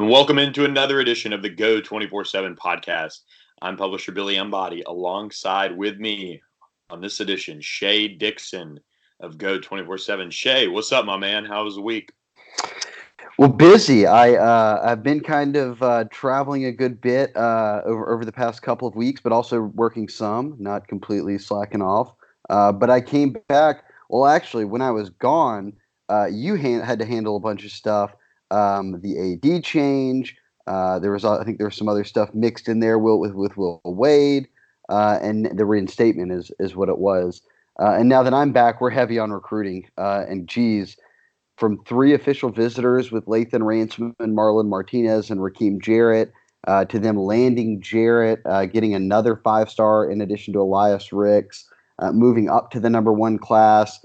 and welcome into another edition of the Geaux 24 7 podcast. I'm publisher Billy Embody, alongside with me on this edition, Shea Dixon of Geaux 24 7. Shea, what's up, my man? How was the week? Well, busy. I uh, I've been kind of uh, traveling a good bit uh, over over the past couple of weeks, but also working some, not completely slacking off. Uh, but I came back. Well, actually, when I was gone, uh, you ha- had to handle a bunch of stuff um, the AD change. Uh, there was, I think, there was some other stuff mixed in there. Will with with Will Wade, uh, and the reinstatement is is what it was. Uh, and now that I'm back, we're heavy on recruiting. Uh, and geez, from three official visitors with Lathan Ransom and Marlon Martinez and Rakim Jarrett uh, to them landing Jarrett, uh, getting another five star in addition to Elias Ricks, moving up to the number one class,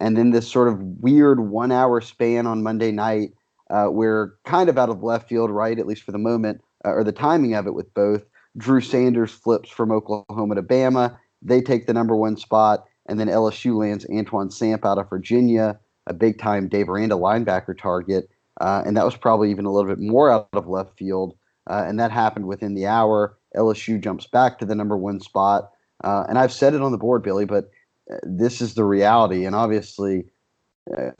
and then this sort of weird one hour span on Monday night uh, we're kind of out of left field, right? At least for the moment, uh, or the timing of it with both. Drew Sanders flips from Oklahoma to Bama. They take the number one spot, and then LSU lands Antoine Sampah out of Virginia, a big time Dave Aranda linebacker target. Uh, and that was probably even a little bit more out of left field. Uh, and that happened within the hour. LSU jumps back to the number one spot. Uh, and I've said it on the board, Billy, but uh, this is the reality. And obviously,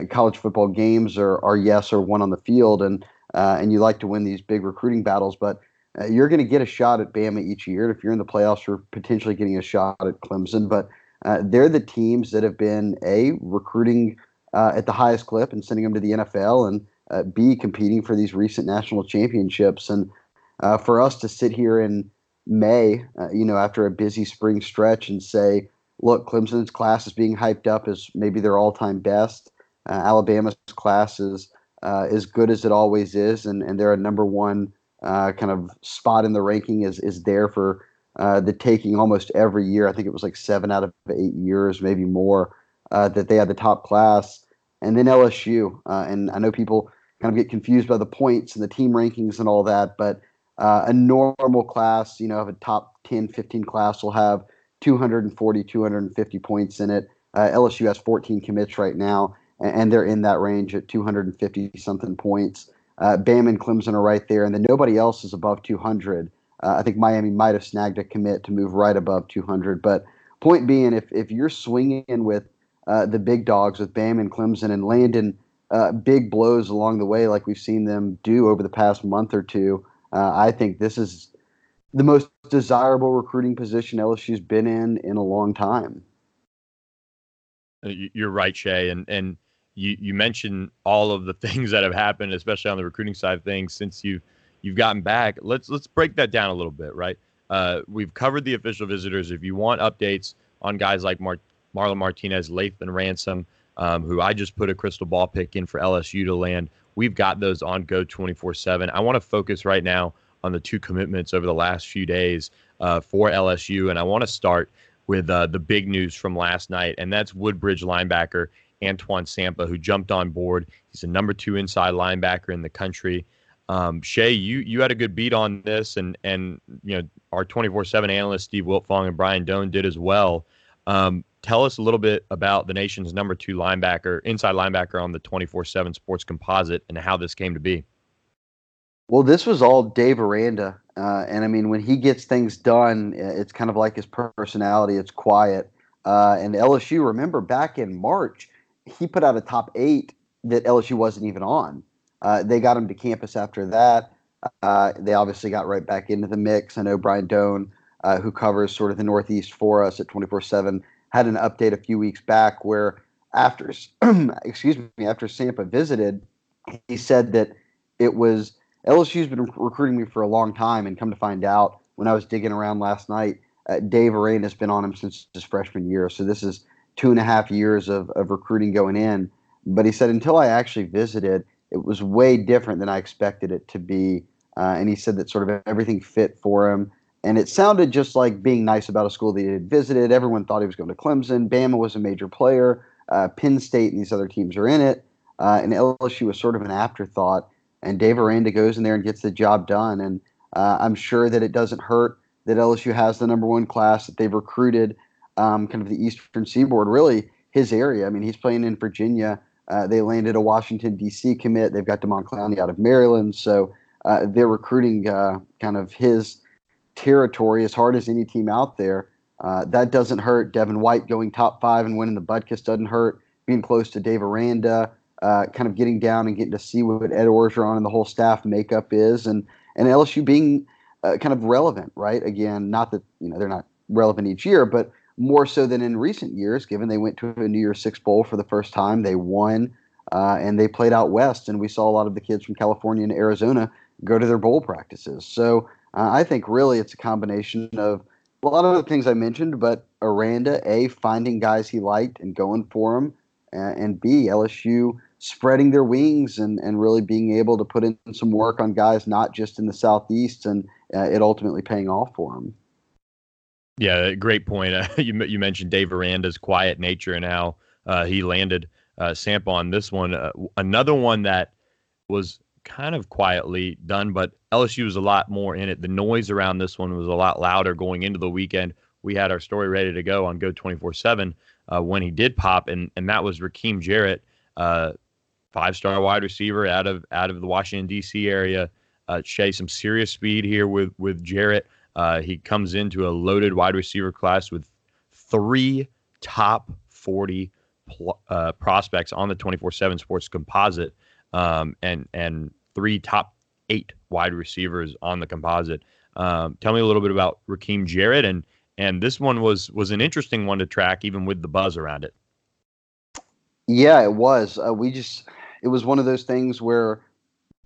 college football games are, are yes or one on the field, and uh, and you like to win these big recruiting battles, but uh, you're going to get a shot at Bama each year. If you're in the playoffs, you're potentially getting a shot at Clemson, but uh, they're the teams that have been a recruiting uh, at the highest clip and sending them to the NFL, and uh, b competing for these recent national championships. And for us to sit here in May, you know, after a busy spring stretch, and say, look, Clemson's class is being hyped up as maybe their all-time best. Uh, Alabama's class is uh, as good as it always is, and, and they're a number one uh, kind of spot in the ranking is is there for uh, the taking almost every year. I think it was like seven out of eight years, maybe more, uh, that they had the top class. And then LSU, uh, and I know people kind of get confused by the points and the team rankings and all that, but a normal class, you know, of a top 10, 15 class will have 240, 250 points in it. LSU has 14 commits right now and they're in that range at 250 something points. Uh, Bam and Clemson are right there, and then nobody else is above 200. Uh, I think Miami might have snagged a commit to move right above 200. But point being, if if you're swinging with uh, the big dogs with Bam and Clemson and landing uh, big blows along the way, like we've seen them do over the past month or two, uh, I think this is the most desirable recruiting position LSU's been in in a long time. Uh, you're right, Shea, and and you you mentioned all of the things that have happened, especially on the recruiting side of things since you've you've gotten back. Let's let's break that down a little bit, right? Uh, we've covered the official visitors. If you want updates on guys like Mar- Marlon Martinez, Lathan Ransom, um, who I just put a crystal ball pick in for LSU to land, we've got those on Geaux 24 7. I want to focus right now on the two commitments over the last few days uh, for LSU, and I want to start with uh, the big news from last night, and that's Woodbridge linebacker Antoine Sampah, who jumped on board. He's a number two inside linebacker in the country. Um, Shea, you you had a good beat on this, and and you know our 24/7 analyst Steve Wiltfong and Brian Dohn did as well. Um, tell us a little bit about the nation's number two linebacker, inside linebacker on the 24/7 Sports Composite, and how this came to be. Well, this was all Dave Aranda, uh, and I mean, when he gets things done, it's kind of like his personality. It's quiet. Uh, and LSU, remember back in March, he put out a top eight that LSU wasn't even on. Uh, they got him to campus after that. Uh, they obviously got right back into the mix. I know Brian Dohn, uh, who covers sort of the Northeast for us at 24 7, had an update a few weeks back where after, excuse me, after Sampah visited, he said that it was LSU's been recruiting me for a long time, and come to find out, when I was digging around last night, uh, Dave Aranda has been on him since his freshman year. So this is two and a half years of, of recruiting going in. But he said until I actually visited, it was way different than I expected it to be. Uh, and he said that sort of everything fit for him. And it sounded just like being nice about a school that he had visited. Everyone thought he was going to Clemson. Bama was a major player. Uh, Penn State and these other teams are in it. Uh, and LSU was sort of an afterthought. And Dave Aranda goes in there and gets the job done. And uh, I'm sure that it doesn't hurt that LSU has the number one class that they've recruited um, kind of the Eastern Seaboard, really his area. I mean, he's playing in Virginia. Uh, they landed a Washington D.C. commit. They've got Demond Clowney out of Maryland. So uh, they're recruiting uh, kind of his territory as hard as any team out there. Uh, that doesn't hurt. Devin White going top five and winning the Butkus doesn't hurt. Being close to Dave Aranda, uh, kind of getting down and getting to see what Ed Orgeron and the whole staff makeup is, and and LSU being uh, kind of relevant, right? Again, not that you know they're not relevant each year, but more so than in recent years, given they went to a New Year's Six bowl for the first time, they won, uh, and they played out west, and we saw a lot of the kids from California and Arizona go to their bowl practices. So uh, I think really it's a combination of a lot of the things I mentioned, but Aranda, A, finding guys he liked and going for them, and B, LSU spreading their wings and, and really being able to put in some work on guys not just in the Southeast and uh, it ultimately paying off for them. Yeah, great point. Uh, you, you mentioned Dave Aranda's quiet nature and how uh, he landed uh, Sampah on this one. Uh, another one that was kind of quietly done, but LSU was a lot more in it. The noise around this one was a lot louder going into the weekend. We had our story ready to go on Geaux 24 uh, 7 when he did pop, and, and that was Rakim Jarrett, uh, five star wide receiver out of out of the Washington, D.C. area. Uh, some serious speed here with, with Jarrett. Uh, he comes into a loaded wide receiver class with three top 40 pl- uh, prospects on the 24 7 sports composite um, and and three top eight wide receivers on the composite. Um, tell me a little bit about Rakim Jarrett, and and this one was was an interesting one to track, even with the buzz around it. Yeah, it was. Uh, we just it was one of those things where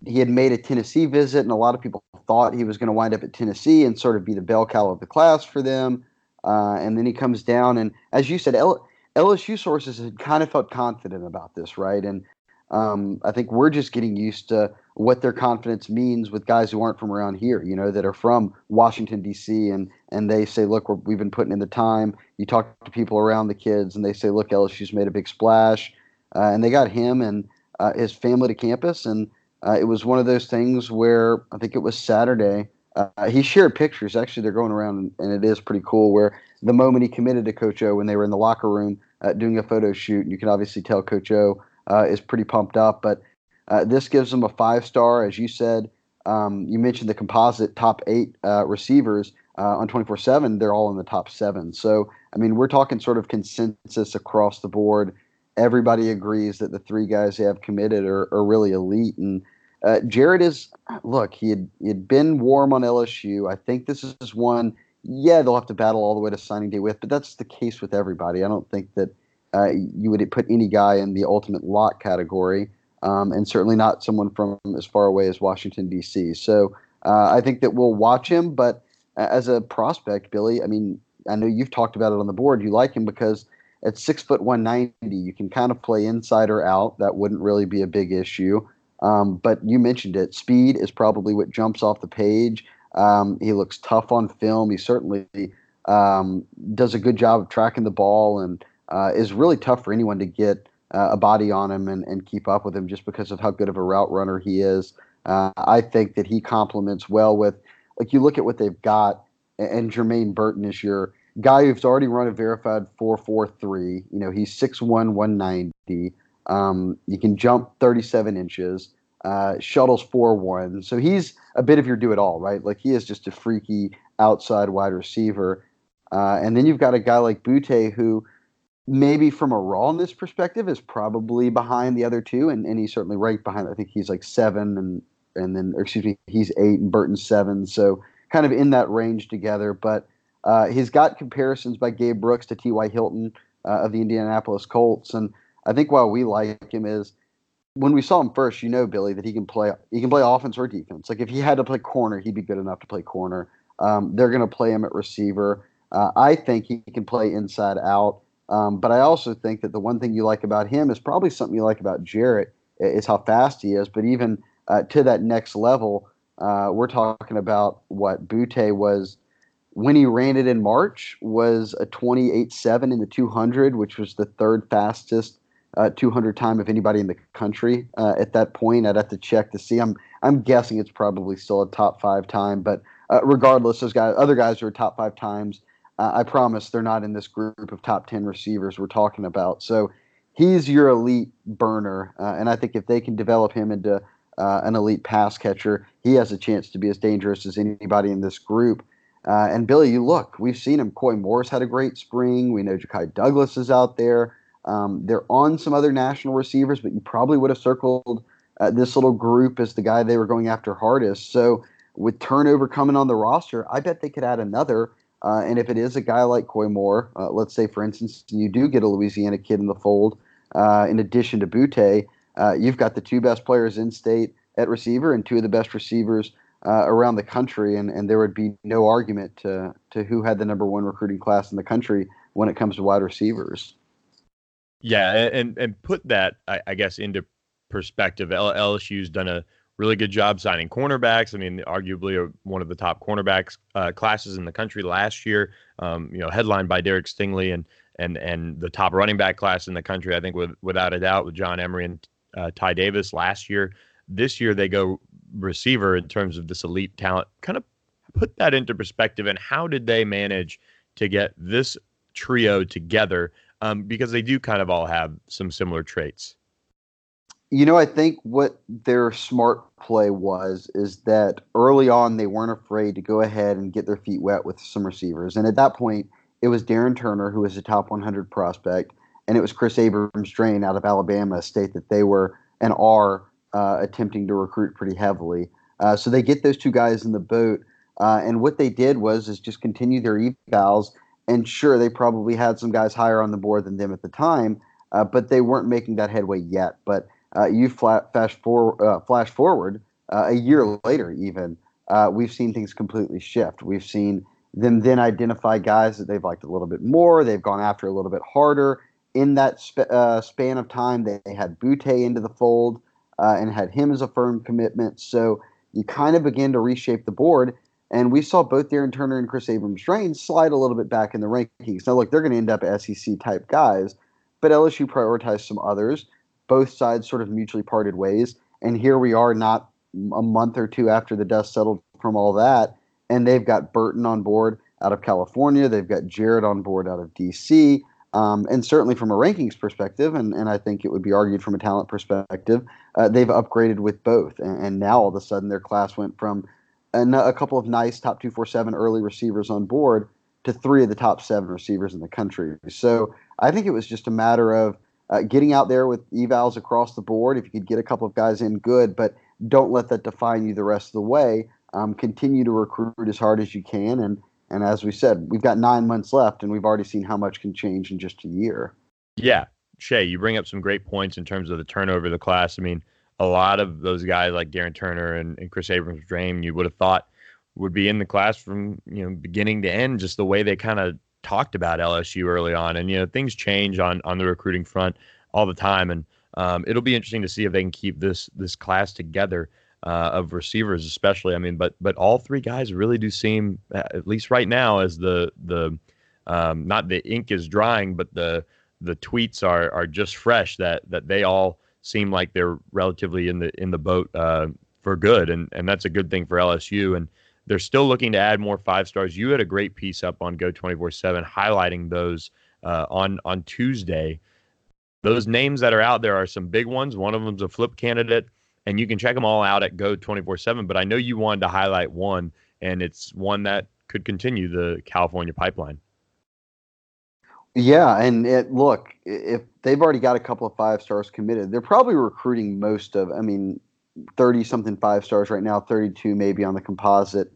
he had made a Tennessee visit, and a lot of people thought he was going to wind up at Tennessee and sort of be the bell cow of the class for them. Uh, and then he comes down, and as you said, L- LSU sources had kind of felt confident about this, right? And um, I think we're just getting used to what their confidence means with guys who aren't from around here, you know, that are from Washington D.C. and and they say, look, we have been putting in the time. You talk to people around the kids, and they say, look, LSU's made a big splash, uh, and they got him and uh, his family to campus, and uh, it was one of those things where I think it was Saturday. Uh, he shared pictures. Actually, they're going around, and, it is pretty cool. Where the moment he committed to Coach O, when they were in the locker room uh, doing a photo shoot, and you can obviously tell Coach O uh, is pretty pumped up. But uh, this gives him a five star, as you said. Um, you mentioned the composite top eight uh, receivers on 24 7. They're all in the top seven. So, I mean, we're talking sort of consensus across the board. Everybody agrees that the three guys they have committed are, are really elite. And uh, Jarrett is, look, he had, he had been warm on LSU. I think this is one, yeah, they'll have to battle all the way to signing day with, but that's the case with everybody. I don't think that uh, you would put any guy in the ultimate lot category, um, and certainly not someone from as far away as Washington D.C. So uh, I think that we'll watch him. But as a prospect, Billy, I mean, I know you've talked about it on the board. You like him because at six foot one ninety, you can kind of play inside or out. That wouldn't really be a big issue. Um, but you mentioned it. Speed is probably what jumps off the page. Um, he looks tough on film. He certainly um, does a good job of tracking the ball and uh, is really tough for anyone to get uh, a body on him and, and keep up with him just because of how good of a route runner he is. Uh, I think that he complements well with, like, you look at what they've got, and Jermaine Burton is your guy who's already run a verified 4.43. You know, he's 6'1, 190. Um, you can jump 37 inches. Uh, shuttles 4-1. So he's a bit of your do it all, right? Like he is just a freaky outside wide receiver. Uh, and then you've got a guy like Boutte who maybe from a rawness perspective is probably behind the other two. And, and he's certainly right behind. I think he's like seven and, and then, excuse me, he's eight and Burton's seven. So kind of in that range together. But uh, he's got comparisons by Gabe Brooks to T.Y. Hilton uh, of the Indianapolis Colts. And I think why we like him is when we saw him first, you know, Billy, that he can play he can play offense or defense. Like if he had to play corner, he'd be good enough to play corner. Um, they're going to play him at receiver. Uh, I think he can play inside out. Um, but I also think that the one thing you like about him is probably something you like about Jarrett is how fast he is. But even uh, to that next level, uh, we're talking about what Boutte was when he ran it in March was a 28.7 in the 200, which was the third fastest uh, 200 time of anybody in the country uh, at that point. I'd have to check to see. I'm I'm guessing it's probably still a top five time, but uh, regardless, those guys, other guys who are top five times, uh, I promise they're not in this group of top 10 receivers we're talking about. So he's your elite burner, uh, and I think if they can develop him into uh, an elite pass catcher. He has a chance to be as dangerous as anybody in this group. Uh, and Billy, you look, we've seen him. Koy Moore's had a great spring. We know Ja'Khi Douglas is out there. Um, they're on some other national receivers, but you probably would have circled uh, this little group as the guy they were going after hardest. So with turnover coming on the roster, I bet they could add another. Uh, and if it is a guy like Koy Moore, uh, let's say, for instance, you do get a Louisiana kid in the fold, uh, in addition to Boutte, uh, you've got the two best players in state at receiver and two of the best receivers uh, around the country. And, and there would be no argument to, to who had the number one recruiting class in the country when it comes to wide receivers. Yeah, and and put that I, I guess into perspective. LSU's done a really good job signing cornerbacks. I mean, arguably one of the top cornerbacks uh, classes in the country last year. Um, you know, headlined by Derek Stingley and and and the top running back class in the country. I think with, without a doubt with John Emery and uh, Ty Davis last year. This year they go receiver in terms of this elite talent. Kind of put that into perspective. And how did they manage to get this trio together? Um, because they do kind of all have some similar traits. You know, I think what their smart play was is that early on they weren't afraid to go ahead and get their feet wet with some receivers. And at that point, it was Darren Turner, who was a top 100 prospect, and it was Kris Abrams-Draine out of Alabama, a state that they were and are uh, attempting to recruit pretty heavily. Uh, so they get those two guys in the boat, uh, and what they did was is just continue their evals. And sure, they probably had some guys higher on the board than them at the time, uh, but they weren't making that headway yet. But uh, you flat, flash, for, uh, flash forward a year later, even we've seen things completely shift. We've seen them then identify guys that they've liked a little bit more. They've gone after a little bit harder. In that sp- span of time, they, they had Boutte into the fold Uh, and had him as a firm commitment. So you kind of begin to reshape the board. And we saw both Darren Turner and Kris Abrams-Draine slide a little bit back in the rankings. Now, look, they're going to end up SEC type guys, but LSU prioritized some others both sides sort of mutually parted ways. And here we are, not a month or two after the dust settled from all that, and they've got Burton on board out of California. They've got Jarrett on board out of DC. Um, and certainly from a rankings perspective, and, and I think it would be argued from a talent perspective, uh, they've upgraded with both. And, and, now all of a sudden their class went from a, a couple of nice top 247 early receivers on board to three of the top seven receivers in the country. So I think it was just a matter of uh, getting out there with evals across the board. If you could get a couple of guys in, good, but don't let that define you the rest of the way. Um, continue to recruit as hard as you can, and and as we said, we've got nine months left, and we've already seen how much can change in just a year. Yeah, Shea, you bring up some great points in terms of the turnover of the class. I mean, a lot of those guys like Darren Turner and, and Kris Abrams-Draine, you would have thought would be in the class from you know beginning to end, just the way they kind of talked about LSU early on, and you know things change on on the recruiting front all the time, and um, it'll be interesting to see if they can keep this this class together uh, of receivers, especially. I mean, but but all three guys really do seem, at least right now, as the the um, not the ink is drying, but the the tweets are are just fresh. That that they all seem like they're relatively in the in the boat uh, for good, and and that's a good thing for LSU. And they're still looking to add more five stars. You had a great piece up on Geaux 24 7 highlighting those uh, on, on Tuesday. Those names that are out there are some big ones. One of them's a flip candidate, and you can check them all out at Geaux 24 7. But I know you wanted to highlight one, and it's one that could continue the California pipeline. Yeah, and it, look, if they've already got a couple of five stars committed, they're probably recruiting most of. I mean, thirty something five stars right now, thirty two maybe on the composite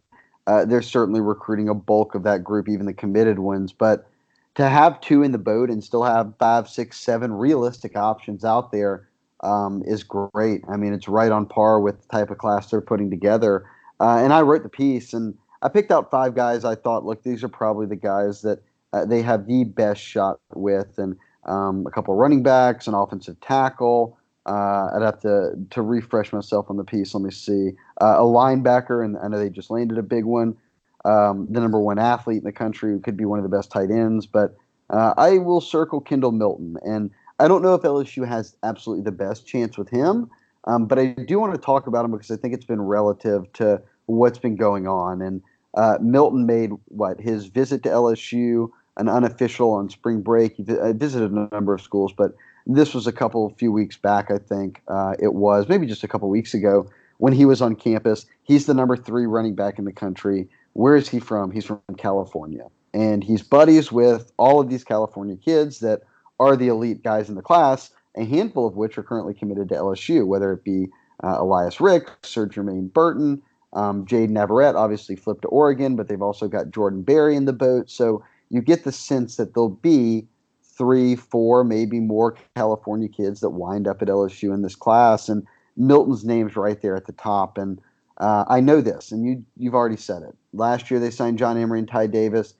uh, they're certainly recruiting a bulk of that group, even the committed ones. But to have two in the boat and still have five, six, seven realistic options out there um, is great. I mean, it's right on par with the type of class they're putting together. Uh, and I wrote the piece, and I picked out five guys I thought, look, these are probably the guys that uh, they have the best shot with, and um, a couple running backs, an offensive tackle. Uh, I'd have to to refresh myself on the piece. Let me see. Uh, a linebacker, and I know they just landed a big one. Um, the number one athlete in the country, who could be one of the best tight ends. But uh, I will circle Kendall Milton, and I don't know if LSU has absolutely the best chance with him. Um, but I do want to talk about him because I think it's been relative to what's been going on. And uh, Milton made what his visit to LSU, an unofficial on spring break. He visited a number of schools, but This was a couple few weeks back, I think uh, it was maybe just a couple weeks ago when he was on campus. He's the number three running back in the country. Where is he from? He's from California, and he's buddies with all of these California kids that are the elite guys in the class. A handful of which are currently committed to LSU, whether it be uh, Elias Ricks or Jermaine Burton. Um, Jayden Everett obviously flipped to Oregon, but they've also got Jordan Berry in the boat. So you get the sense that there'll be three, four, maybe more California kids that wind up at LSU in this class. And Milton's name's right there at the top. And uh, I know this, and you you've already said it. Last year they signed John Emery and Ty Davis.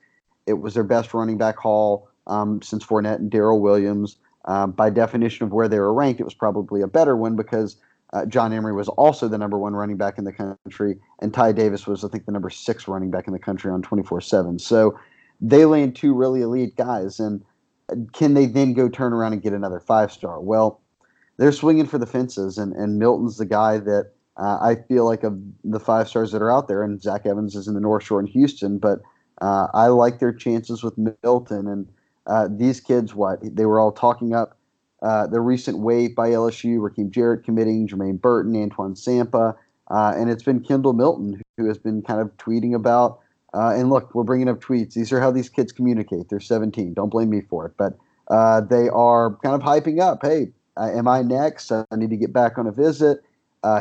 It was their best running back haul um, since Fournette and Darrel Williams. Um, by definition of where they were ranked, it was probably a better one because uh, John Emery was also the number one running back in the country, and Ty Davis was, I think, the number six running back in the country on 24 7. So they land two really elite guys. And can they then go turn around and get another five star? Well, they're swinging for the fences, and, and Milton's the guy that uh, I feel like of the five stars that are out there, and Zach Evans is in the North Shore in Houston, but uh, I like their chances with Milton. And uh, these kids, what? They were all talking up uh, the recent wave by LSU, Rakim Jarrett committing, Jermaine Burton, Antoine Sampah, uh, and it's been Kendall Milton who has been kind of tweeting about. Uh, and look, we're bringing up tweets. These are how these kids communicate. They're 17. Don't blame me for it, but uh, they are kind of hyping up. Hey, uh, am I next? I need to get back on a visit.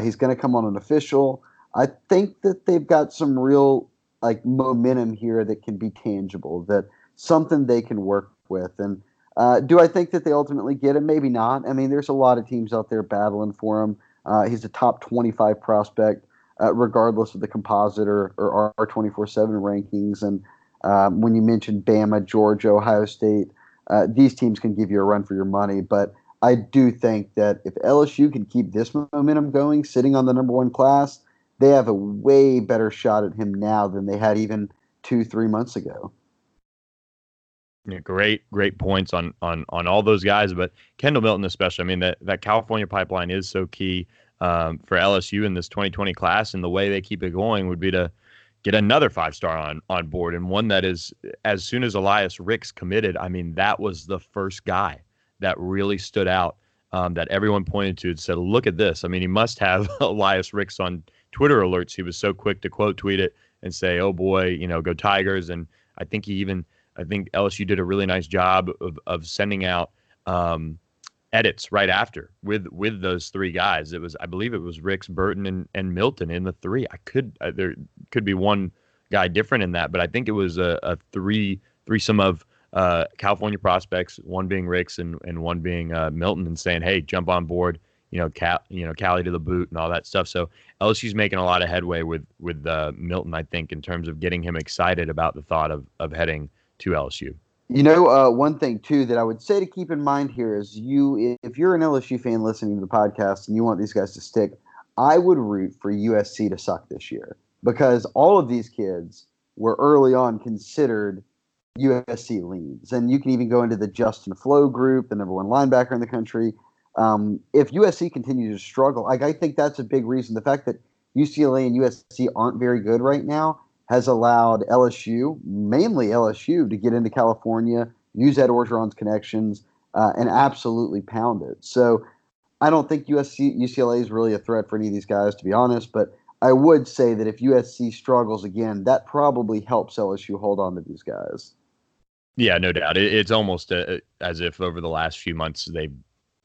he's going to come on an official. I think that they've got some real like momentum here that can be tangible. That something they can work with and uh, do I think that they ultimately get him? Maybe not. I mean, there's a lot of teams out there battling for him. Uh, he's a top 25 prospect, uh, regardless of the composite or, or our 24 7 rankings. And um, when you mentioned Bama, Georgia, Ohio State, uh, these teams can give you a run for your money. But I do think that if LSU can keep this momentum going, sitting on the number one class, they have a way better shot at him now than they had even two, three months ago. Yeah, great, great points on on on all those guys, but Kendall Milton especially. I mean that that California pipeline is so key um, for LSU in this 2020 class, and the way they keep it going would be to get another five star on on board, and one that is as soon as Elias Ricks committed. I mean that was the first guy that really stood out um, that everyone pointed to and said, "Look at this." I mean, he must have Elias Ricks on Twitter alerts. He was so quick to quote tweet it and say, "Oh boy, you know, go Tigers!" And I think he even I think LSU did a really nice job of, of sending out um, edits right after with with those three guys. It was I believe it was Ricks, Burton, and, and Milton in the three. I could uh, there could be one guy different in that, but I think it was a, a three threesome of uh, California prospects, one being Ricks and, and one being uh, Milton, and saying, "Hey, jump on board." You know, Cal, you know, Cali to the boot and all that stuff. So LSU's making a lot of headway with with uh, Milton, I think, in terms of getting him excited about the thought of of heading to LSU. You know, uh, one thing too that I would say to keep in mind here is you, if you're an LSU fan listening to the podcast and you want these guys to stick, I would root for USC to suck this year because all of these kids were early on considered USC leads, and you can even go into the Justin Flowe group, the number one linebacker in the country. Um, if USC continues to struggle, like I think that's a big reason. The fact that UCLA and USC aren't very good right now has allowed LSU, mainly LSU, to get into California, use Ed Orgeron's connections, uh, and absolutely pound it. So I don't think USC UCLA is really a threat for any of these guys, to be honest. But I would say that if USC struggles again, that probably helps LSU hold on to these guys. Yeah, no doubt. it's almost a, uh, as if over the last few months they've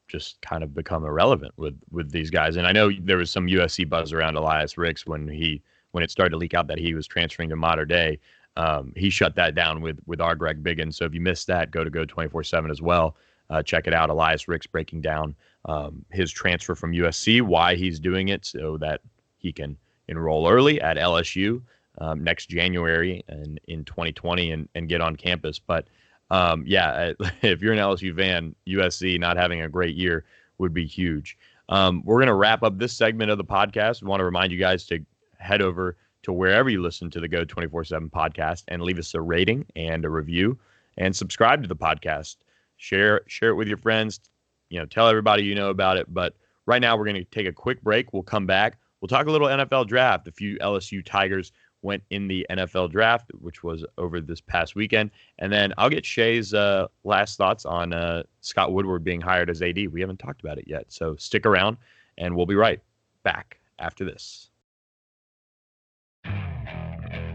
just kind of become irrelevant with with these guys. And I know there was some USC buzz around Elias Ricks when he when it started to leak out that he was transferring to Mater Dei. Um, he shut that down with with our Greg Biggin. So if you missed that, go to Geaux 24 7 as well. Uh, check it out. Elias Ricks breaking down um, his transfer from USC, why he's doing it, so that he can enroll early at LSU um, next January and in 2020 and, and get on campus. But um, yeah, if you're an LSU fan, USC not having a great year would be huge. Um, we're going to wrap up this segment of the podcast. We want to remind you guys to head over to wherever you listen to the Geaux 24 7 podcast and leave us a rating and a review and subscribe to the podcast. Share, share it with your friends. You know, tell everybody you know about it. But right now, we're going to take a quick break. We'll come back. We'll talk a little NFL draft, a few LSU Tigers went in the NFL draft, which was over this past weekend. And then I'll get Shea's uh, last thoughts on uh, Scott Woodward being hired as AD. We haven't talked about it yet. So stick around and we'll be right back after this.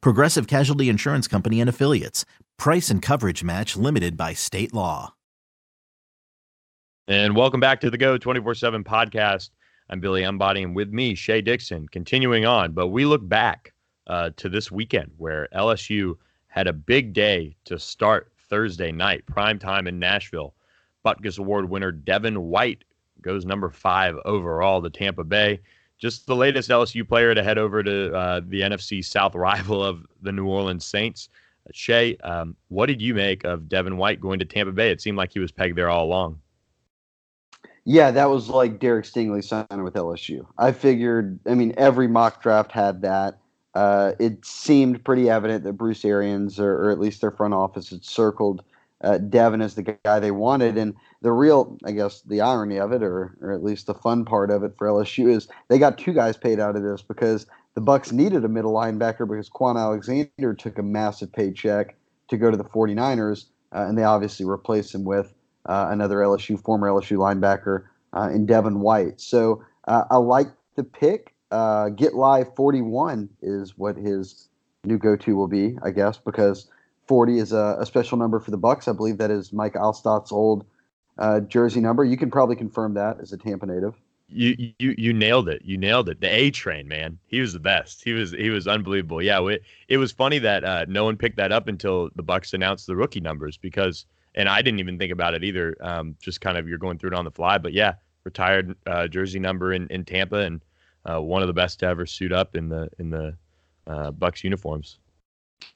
Progressive Casualty Insurance Company and Affiliates. Price and coverage match limited by state law. And welcome back to the Geaux 24 7 podcast. I'm Billy Embody, and with me, Shea Dixon, continuing on. But we look back uh, to this weekend where LSU had a big day to start Thursday night, prime time in Nashville. Butkus Award winner Devin White goes number five overall to Tampa Bay. Just the latest LSU player to head over to uh, the NFC South rival of the New Orleans Saints. Uh, Shea, um, what did you make of Devin White going to Tampa Bay? It seemed like he was pegged there all along. Yeah, that was like Derek Stingley signing with LSU. I figured, I mean, every mock draft had that. Uh, it seemed pretty evident that Bruce Arians, or, or, at least their front office, had circled uh, Devin as the guy they wanted. And the real, I guess, the irony of it, or or at least the fun part of it for LSU, is they got two guys paid out of this because the Bucks needed a middle linebacker because Kwon Alexander took a massive paycheck to go to the 49ers, uh, and they obviously replaced him with uh, another LSU former LSU linebacker uh, in Devin White. So uh, I like the pick. Uh, Get Live 41 is what his new go-to will be, I guess, because 40 is a, a special number for the Bucks. I believe that is Mike Alstott's old uh, jersey number. You can probably confirm that as a Tampa native. You you you nailed it. You nailed it. The A train, man. He was the best. He was he was unbelievable. Yeah, it, it was funny that uh, no one picked that up until the Bucks announced the rookie numbers because – and I didn't even think about it either. Um, just kind of you're going through it on the fly, but yeah, retired uh, jersey number in, in Tampa and uh, one of the best to ever suit up in the in the uh, Bucks uniforms.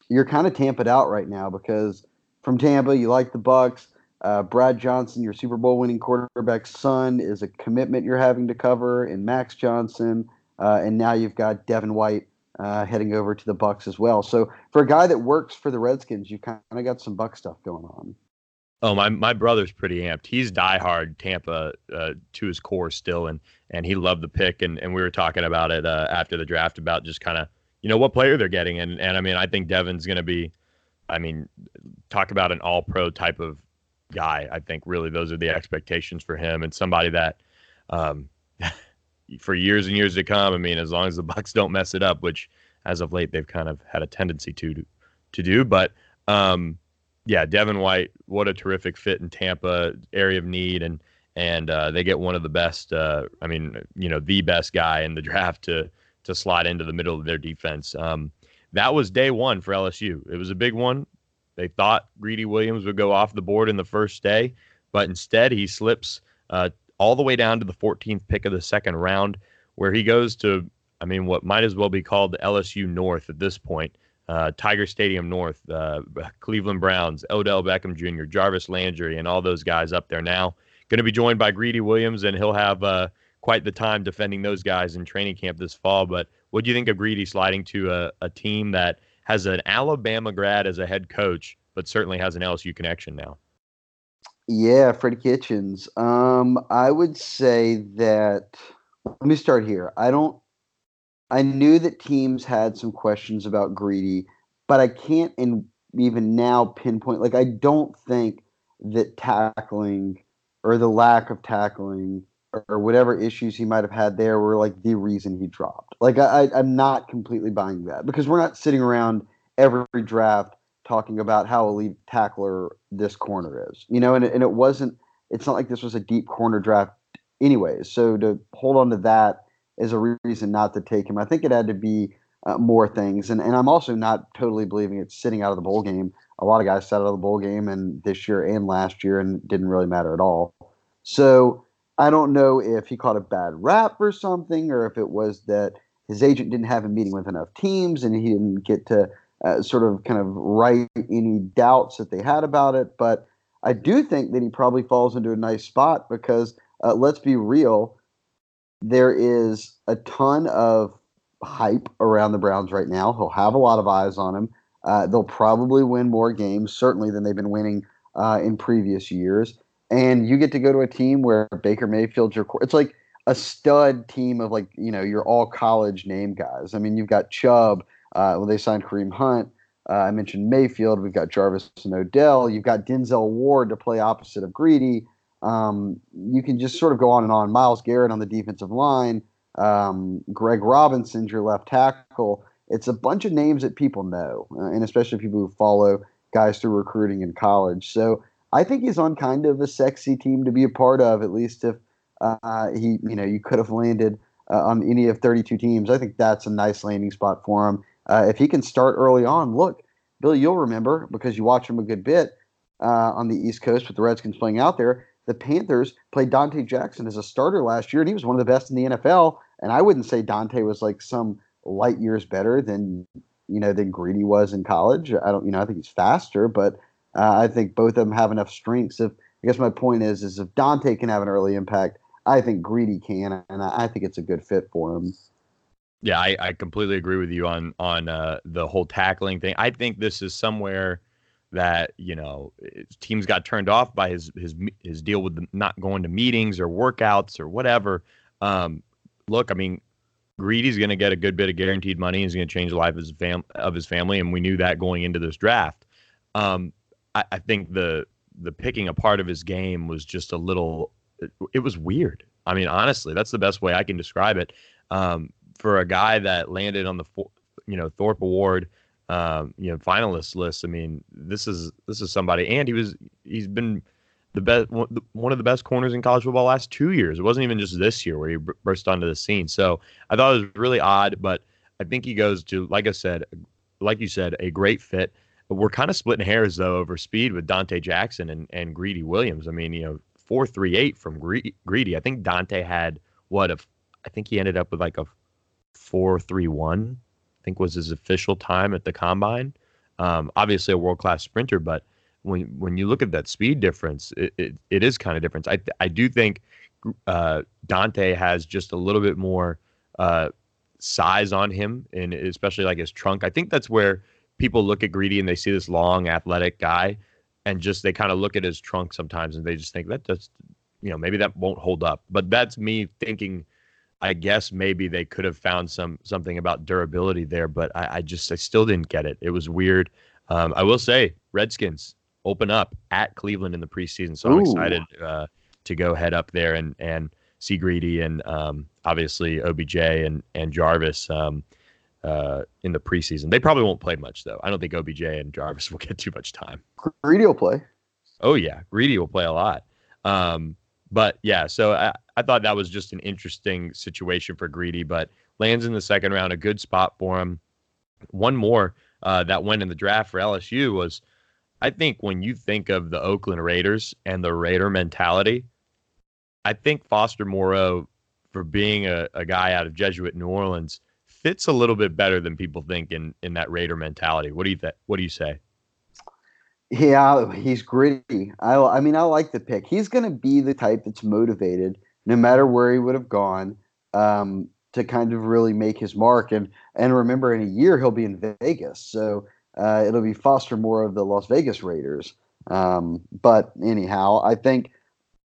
You're kind of tamped out right now because from Tampa you like the Bucks. Uh, Brad Johnson, your Super Bowl winning quarterback's son, is a commitment you're having to cover, and Max Johnson, uh, and now you've got Devin White uh, heading over to the Bucks as well. So for a guy that works for the Redskins, you've kind of got some Buck stuff going on. Oh, my my brother's pretty amped. He's diehard Tampa uh, to his core still, and and he loved the pick. And, and we were talking about it uh, after the draft about just kind of you know what player they're getting. And and I mean I think Devin's going to be, I mean, talk about an All Pro type of guy. I think really those are the expectations for him and somebody that, um, for years and years to come. I mean, as long as the Bucks don't mess it up, which as of late they've kind of had a tendency to to, to do, but. Um, yeah, Devin White, what a terrific fit in Tampa, area of need, and and uh, they get one of the best. Uh, I mean, you know, the best guy in the draft to to slide into the middle of their defense. Um, that was day one for LSU. It was a big one. They thought Greedy Williams would go off the board in the first day, but instead he slips uh, all the way down to the 14th pick of the second round, where he goes to, I mean, what might as well be called the LSU North at this point uh, Tiger Stadium North, uh, Cleveland Browns, Odell Beckham Jr., Jarvis Landry, and all those guys up there now. Going to be joined by Greedy Williams, and he'll have uh, quite the time defending those guys in training camp this fall. But what do you think of Greedy sliding to a, a team that has an Alabama grad as a head coach, but certainly has an LSU connection now? Yeah, Freddie Kitchens. Um, I would say that. Let me start here. I don't I knew that teams had some questions about Greedy, but I can't in, even now pinpoint. Like, I don't think that tackling or the lack of tackling or, whatever issues he might have had there were like the reason he dropped. Like, I, I'm not completely buying that because we're not sitting around every draft talking about how elite tackler this corner is. You know, and, and it wasn't. It's not like this was a deep corner draft, anyways. So to hold on to that is a reason not to take him. I think it had to be uh, more things, and and I'm also not totally believing it's sitting out of the bowl game. A lot of guys sat out of the bowl game, and this year and last year, and didn't really matter at all. So I don't know if he caught a bad rap or something, or if it was that his agent didn't have a meeting with enough teams and he didn't get to uh, sort of kind of right any doubts that they had about it. But I do think that he probably falls into a nice spot because uh, let's be real, there is a ton of hype around the Browns right now. He'll have a lot of eyes on him. Uh, they'll probably win more games, certainly, than they've been winning uh, in previous years. And you get to go to a team where Baker Mayfield's your. It's like a stud team of like you know your all college name guys. I mean, you've got Chubb. Uh, well, they signed Kareem Hunt. Uh, I mentioned Mayfield. We've got Jarvis and Odell. You've got Denzel Ward to play opposite of Greedy. Um, you can just sort of go on and on. Myles Garrett on the defensive line. Um, Greg Robinson's your left tackle. It's a bunch of names that people know, uh, and especially people who follow guys through recruiting in college. So I think he's on kind of a sexy team to be a part of, at least if uh, he, you know, you could have landed uh, on any of 32 teams. I think that's a nice landing spot for him. Uh, if he can start early on, look, Billy, you'll remember because you watch him a good bit uh, on the East Coast with the Redskins playing out there. The Panthers played Donte Jackson as a starter last year, and he was one of the best in the NFL. And I wouldn't say Donte was like some light years better than you know than Greedy was in college. I don't, you know, I think he's faster, but uh, I think both of them have enough strengths. If I guess my point is, is if Donte can have an early impact, I think Greedy can, and I think it's a good fit for him. Yeah, I, I completely agree with you on on uh, the whole tackling thing. I think this is somewhere that you know teams got turned off by his his his deal with not going to meetings or workouts or whatever. Um, look, I mean, Greedy's going to get a good bit of guaranteed money. He's going to change the life of his fam of his family, and we knew that going into this draft. Um, I, I think the the picking apart of his game was just a little it was weird. I mean, honestly, that's the best way I can describe it. Um, for a guy that landed on the you know Thorpe Award, um, you know finalist list. I mean, this is this is somebody, and he was he's been the best one of the best corners in college football last two years. It wasn't even just this year where he burst onto the scene. So I thought it was really odd, but I think he goes to like I said, like you said, a great fit. We're kind of splitting hairs though over speed with Donte Jackson and, and Greedy Williams. I mean, you know, four three eight from Greedy. I think Donte had what if I think he ended up with like a four three one. I think was his official time at the combine. Um, obviously a world class sprinter, but when when you look at that speed difference, it, it, it is kind of different. I I do think uh, Donte has just a little bit more uh, size on him, and especially like his trunk. I think that's where people look at Greedy and they see this long, athletic guy, and just they kind of look at his trunk sometimes and they just think that just you know maybe that won't hold up. But that's me thinking i guess maybe they could have found some something about durability there but i, I just i still didn't get it. It was weird. Um, i will say redskins open up at cleveland in the preseason so i'm excited uh, to go head up there and and see greedy and um, obviously obj and and jarvis. Um, uh, in the preseason. They probably won't play much though. I don't think OBJ and Jarvis will get too much time. Greedy will play. Oh yeah, Greedy will play a lot. Um, but yeah, so I, I thought that was just an interesting situation for Greedy, but lands in the second round, a good spot for him. One more uh, that went in the draft for LSU was, I think when you think of the Oakland Raiders and the Raider mentality, I think Foster Moreau, for being a, a guy out of Jesuit New Orleans, fits a little bit better than people think in in that Raider mentality. What do you think? What do you say? Yeah, he's gritty. I I mean, I like the pick. He's going to be the type that's motivated, no matter where he would have gone, um, to kind of really make his mark. And and remember, in a year he'll be in Vegas, so uh, it'll be Foster Moreau of the Las Vegas Raiders. Um, but anyhow, I think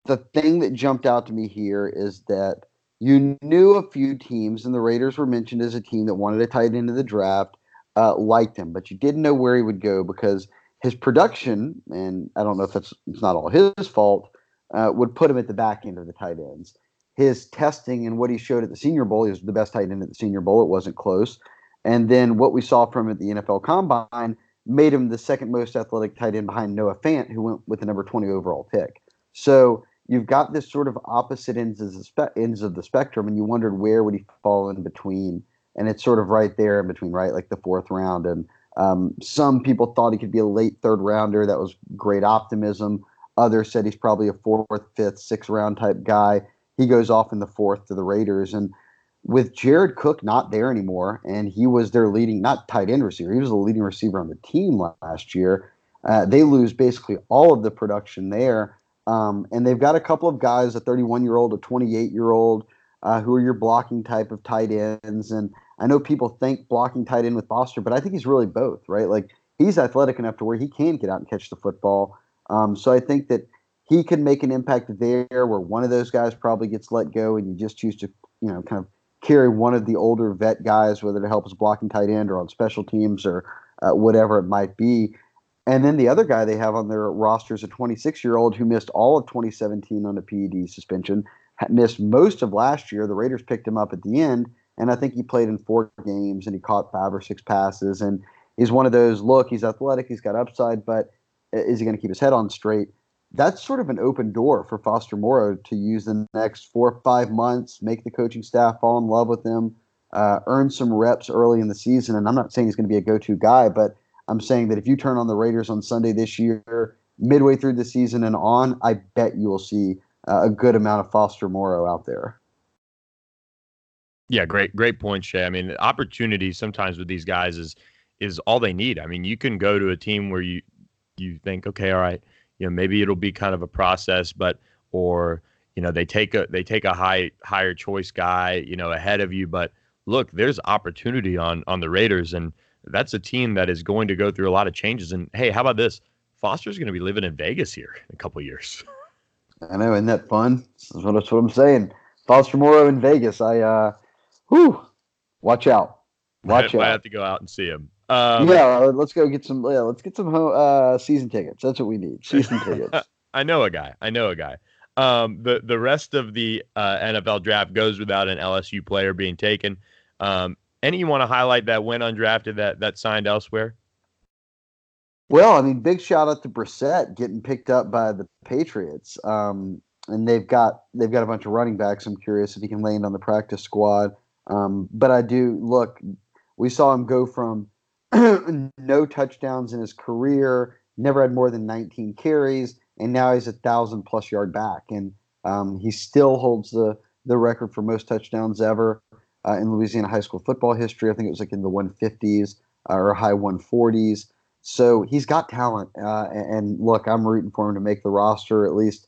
the thing that jumped out to me here is that you knew a few teams, and the Raiders were mentioned as a team that wanted a tight end of the draft, uh, liked him, but you didn't know where he would go because his production, and I don't know if that's it's not all his fault, uh, would put him at the back end of the tight ends. His testing and what he showed at the Senior Bowl, he was the best tight end at the Senior Bowl. It wasn't close. And then what we saw from him at the NFL Combine, made him the second most athletic tight end behind Noah Fant, who went with the number 20 overall pick. So you've got this sort of opposite ends of the, spe- ends of the spectrum, and you wondered where would he fall in between. And it's sort of right there in between, right? Like the fourth round. And um, some people thought he could be a late third rounder. That was great optimism. Others said he's probably a fourth, fifth, sixth round type guy. He goes off in the fourth to the Raiders. And with Jared Cook not there anymore, and he was their leading, not tight end receiver, he was the leading receiver on the team last year. Uh, they lose basically all of the production there. Um, and they've got a couple of guys, a 31 year old, a 28 year old, uh, who are your blocking type of tight ends. And I know people think blocking tight end with Foster, but I think he's really both, right? Like he's athletic enough to where he can get out and catch the football. Um, so I think that he can make an impact there where one of those guys probably gets let go and you just choose to, you know, kind of carry one of the older vet guys, whether to help as blocking tight end or on special teams or uh, whatever it might be. And then the other guy they have on their roster is a 26 year old who missed all of 2017 on a PED suspension, missed most of last year. The Raiders picked him up at the end, and I think he played in four games and he caught five or six passes. And he's one of those look, he's athletic, he's got upside, but is he going to keep his head on straight? That's sort of an open door for Foster Moreau to use the next four or five months, make the coaching staff fall in love with him, uh, earn some reps early in the season. And I'm not saying he's going to be a go to guy, but I'm saying that if you turn on the Raiders on Sunday this year, midway through the season and on, I bet you will see uh, a good amount of Foster Moreau out there. Yeah, great, great point, Shea. I mean, opportunity sometimes with these guys is is all they need. I mean, you can go to a team where you you think, okay, all right, you know, maybe it'll be kind of a process, but or you know, they take a they take a high higher choice guy, you know, ahead of you, but look, there's opportunity on on the Raiders and that's a team that is going to go through a lot of changes. And hey, how about this? Foster's going to be living in Vegas here in a couple years. I know, isn't that fun? That's what, that's what I'm saying. Foster Moreau in Vegas. I, uh, whew, watch out. Watch I, out. I have to go out and see him. Um, yeah, let's go get some. Yeah, let's get some uh, season tickets. That's what we need. Season tickets. I know a guy. I know a guy. Um, the the rest of the uh, NFL draft goes without an LSU player being taken. Um, any you want to highlight that went undrafted that that signed elsewhere? Well, I mean, big shout out to Brossette getting picked up by the Patriots. Um, and they've got they've got a bunch of running backs. I'm curious if he can land on the practice squad. Um, but I do look. We saw him go from no touchdowns in his career, never had more than 19 carries, and now he's a thousand plus yard back, and um, he still holds the the record for most touchdowns ever uh, in Louisiana high school football history. I think it was like in the 150s uh, or high 140s. So he's got talent. Uh, and look, I'm rooting for him to make the roster, at least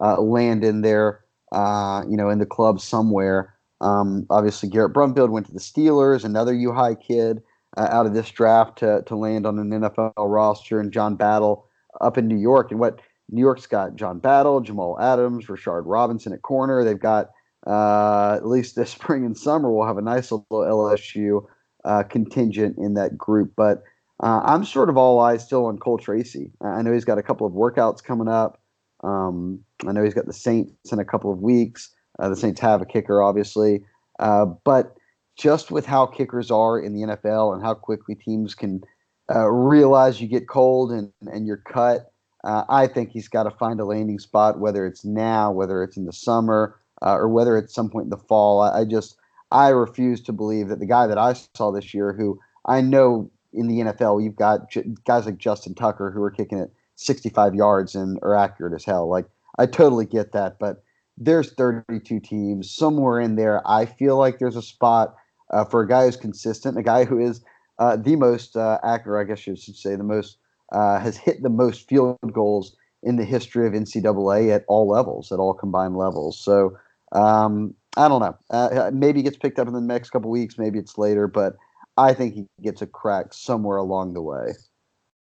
uh, land in there, uh, you know, in the club somewhere. Um, obviously, Garrett Brumfield went to the Steelers, another U High kid uh, out of this draft to, to land on an NFL roster, and John Battle up in New York. And what New York's got John Battle, Jamal Adams, Rashard Robinson at corner. They've got uh, at least this spring and summer, we'll have a nice little LSU uh, contingent in that group. But uh, I'm sort of all eyes still on Cole Tracy. I know he's got a couple of workouts coming up. Um, I know he's got the Saints in a couple of weeks. Uh, the Saints have a kicker, obviously. Uh, but just with how kickers are in the NFL and how quickly teams can realize you get cold and, and you're cut, I think he's got to find a landing spot, whether it's now, whether it's in the summer, uh, or whether at some point in the fall. I, I, just I refuse to believe that the guy that I saw this year, who I know in the NFL, you've got j- guys like Justin Tucker who are kicking it 65 yards and are accurate as hell. Like I totally get that, but there's 32 teams somewhere in there. I feel like there's a spot uh, for a guy who's consistent, a guy who is uh, the most uh, accurate, I guess you should say, the most uh, has hit the most field goals in the history of NCAA at all levels, at all combined levels. So um, I don't know. Uh, maybe he gets picked up in the next couple weeks. Maybe it's later, but I think he gets a crack somewhere along the way.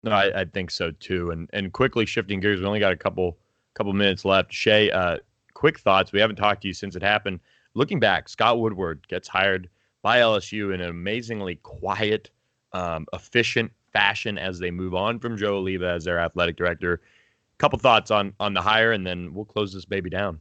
No, I, I, think so too. And and quickly shifting gears, we only got a couple couple minutes left. Shea, uh, quick thoughts. We haven't talked to you since it happened. Looking back, Scott Woodward gets hired by LSU in an amazingly quiet, um, efficient fashion as they move on from Joe Alleva as their athletic director. Couple thoughts on on the hire, and then we'll close this baby down.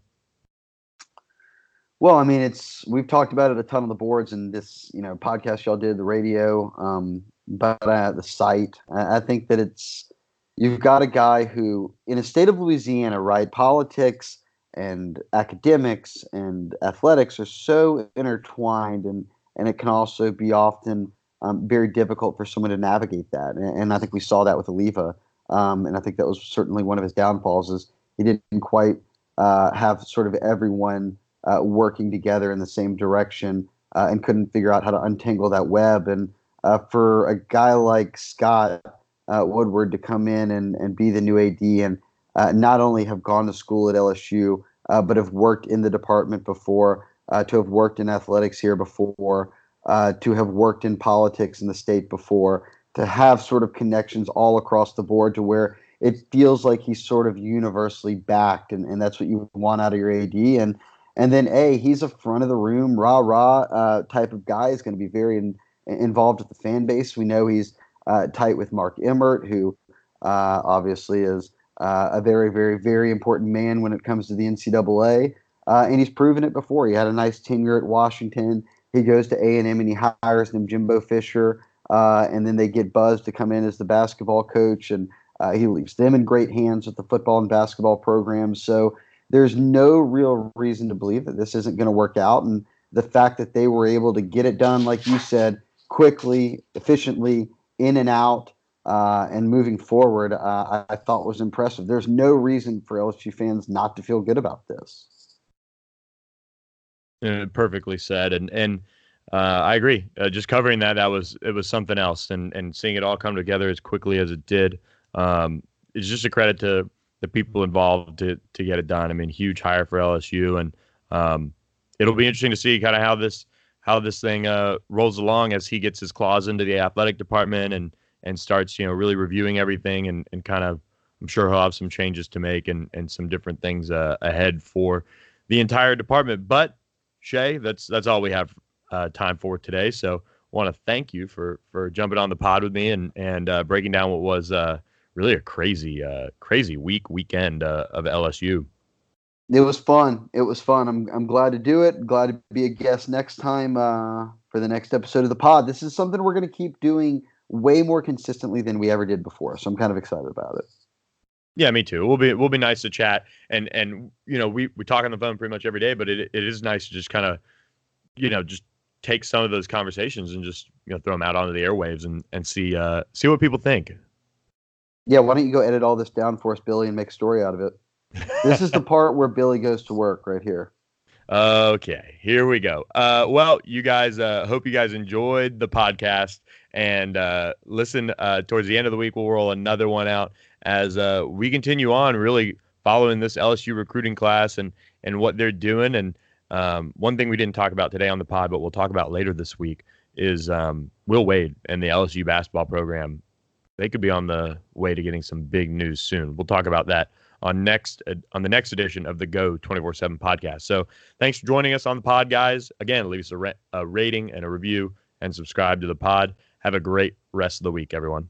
Well, I mean, it's we've talked about it a ton on the boards and this, you know, podcast y'all did, the radio. Um, but uh, the site. I, I think that it's you've got a guy who, in a state of Louisiana, right? Politics and academics and athletics are so intertwined, and and it can also be often um, very difficult for someone to navigate that. And, and I think we saw that with Alleva, um, and I think that was certainly one of his downfalls is he didn't quite uh, have sort of everyone uh, working together in the same direction uh, and couldn't figure out how to untangle that web. And uh, for a guy like Scott uh, Woodward to come in and, and be the new AD and uh, not only have gone to school at LSU, but have worked in the department before, to have worked in athletics here before, to have worked in politics in the state before, to have sort of connections all across the board to where it feels like he's sort of universally backed, and, and that's what you want out of your AD. And and then a he's a front of the room rah rah uh, type of guy. He's going to be very in, involved with the fan base. We know he's uh, tight with Mark Emmert, who uh, obviously is uh, a very very very important man when it comes to the NCAA, uh, and he's proven it before. He had a nice tenure at Washington. He goes to A and M and he hires them Jimbo Fisher, uh, and then they get Buzz to come in as the basketball coach and. He leaves them in great hands with the football and basketball programs. So there's no real reason to believe that this isn't going to work out. And the fact that they were able to get it done, like you said, quickly, efficiently, in and out, uh, and moving forward, uh, I, I, thought was impressive. There's no reason for LSU fans not to feel good about this. Uh, perfectly said, and and uh, I agree. Uh, just covering that, that was it was something else, and and seeing it all come together as quickly as it did um, it's just a credit to the people involved to to get it done. I mean, huge hire for LSU, and um, it'll be interesting to see kind of how this how this thing uh, rolls along as he gets his claws into the athletic department and and starts you know really reviewing everything and and kind of I'm sure he'll have some changes to make and and some different things uh, ahead for the entire department. But Shea, that's that's all we have uh, time for today. So want to thank you for for jumping on the pod with me and and uh, breaking down what was uh, really a crazy, uh, crazy week weekend uh, of LSU. It was fun. It was fun. I'm I'm glad to do it. Glad to be a guest next time uh, for the next episode of the pod. This is something we're going to keep doing way more consistently than we ever did before. So I'm kind of excited about it. Yeah, me too. We'll be we'll be nice to chat and and you know we we talk on the phone pretty much every day, but it it is nice to just kind of you know just take some of those conversations and just you know throw them out onto the airwaves and and see uh see what people think. Yeah, why don't you go edit all this down for us, Billy, and make a story out of it? This is the part where Billy goes to work right here. Okay, here we go. Uh, well, you guys, uh, hope you guys enjoyed the podcast and uh, listen. Uh, towards the end of the week, we'll roll another one out as uh, we continue on, really following this LSU recruiting class and and what they're doing. And um, one thing we didn't talk about today on the pod, but we'll talk about later this week, is um, Will Wade and the LSU basketball program they could be on the way to getting some big news soon. We'll talk about that on next uh, on the next edition of the Geaux 24/7 podcast. So, thanks for joining us on the pod, guys. Again, leave us a, a rating and a review and subscribe to the pod. Have a great rest of the week, everyone.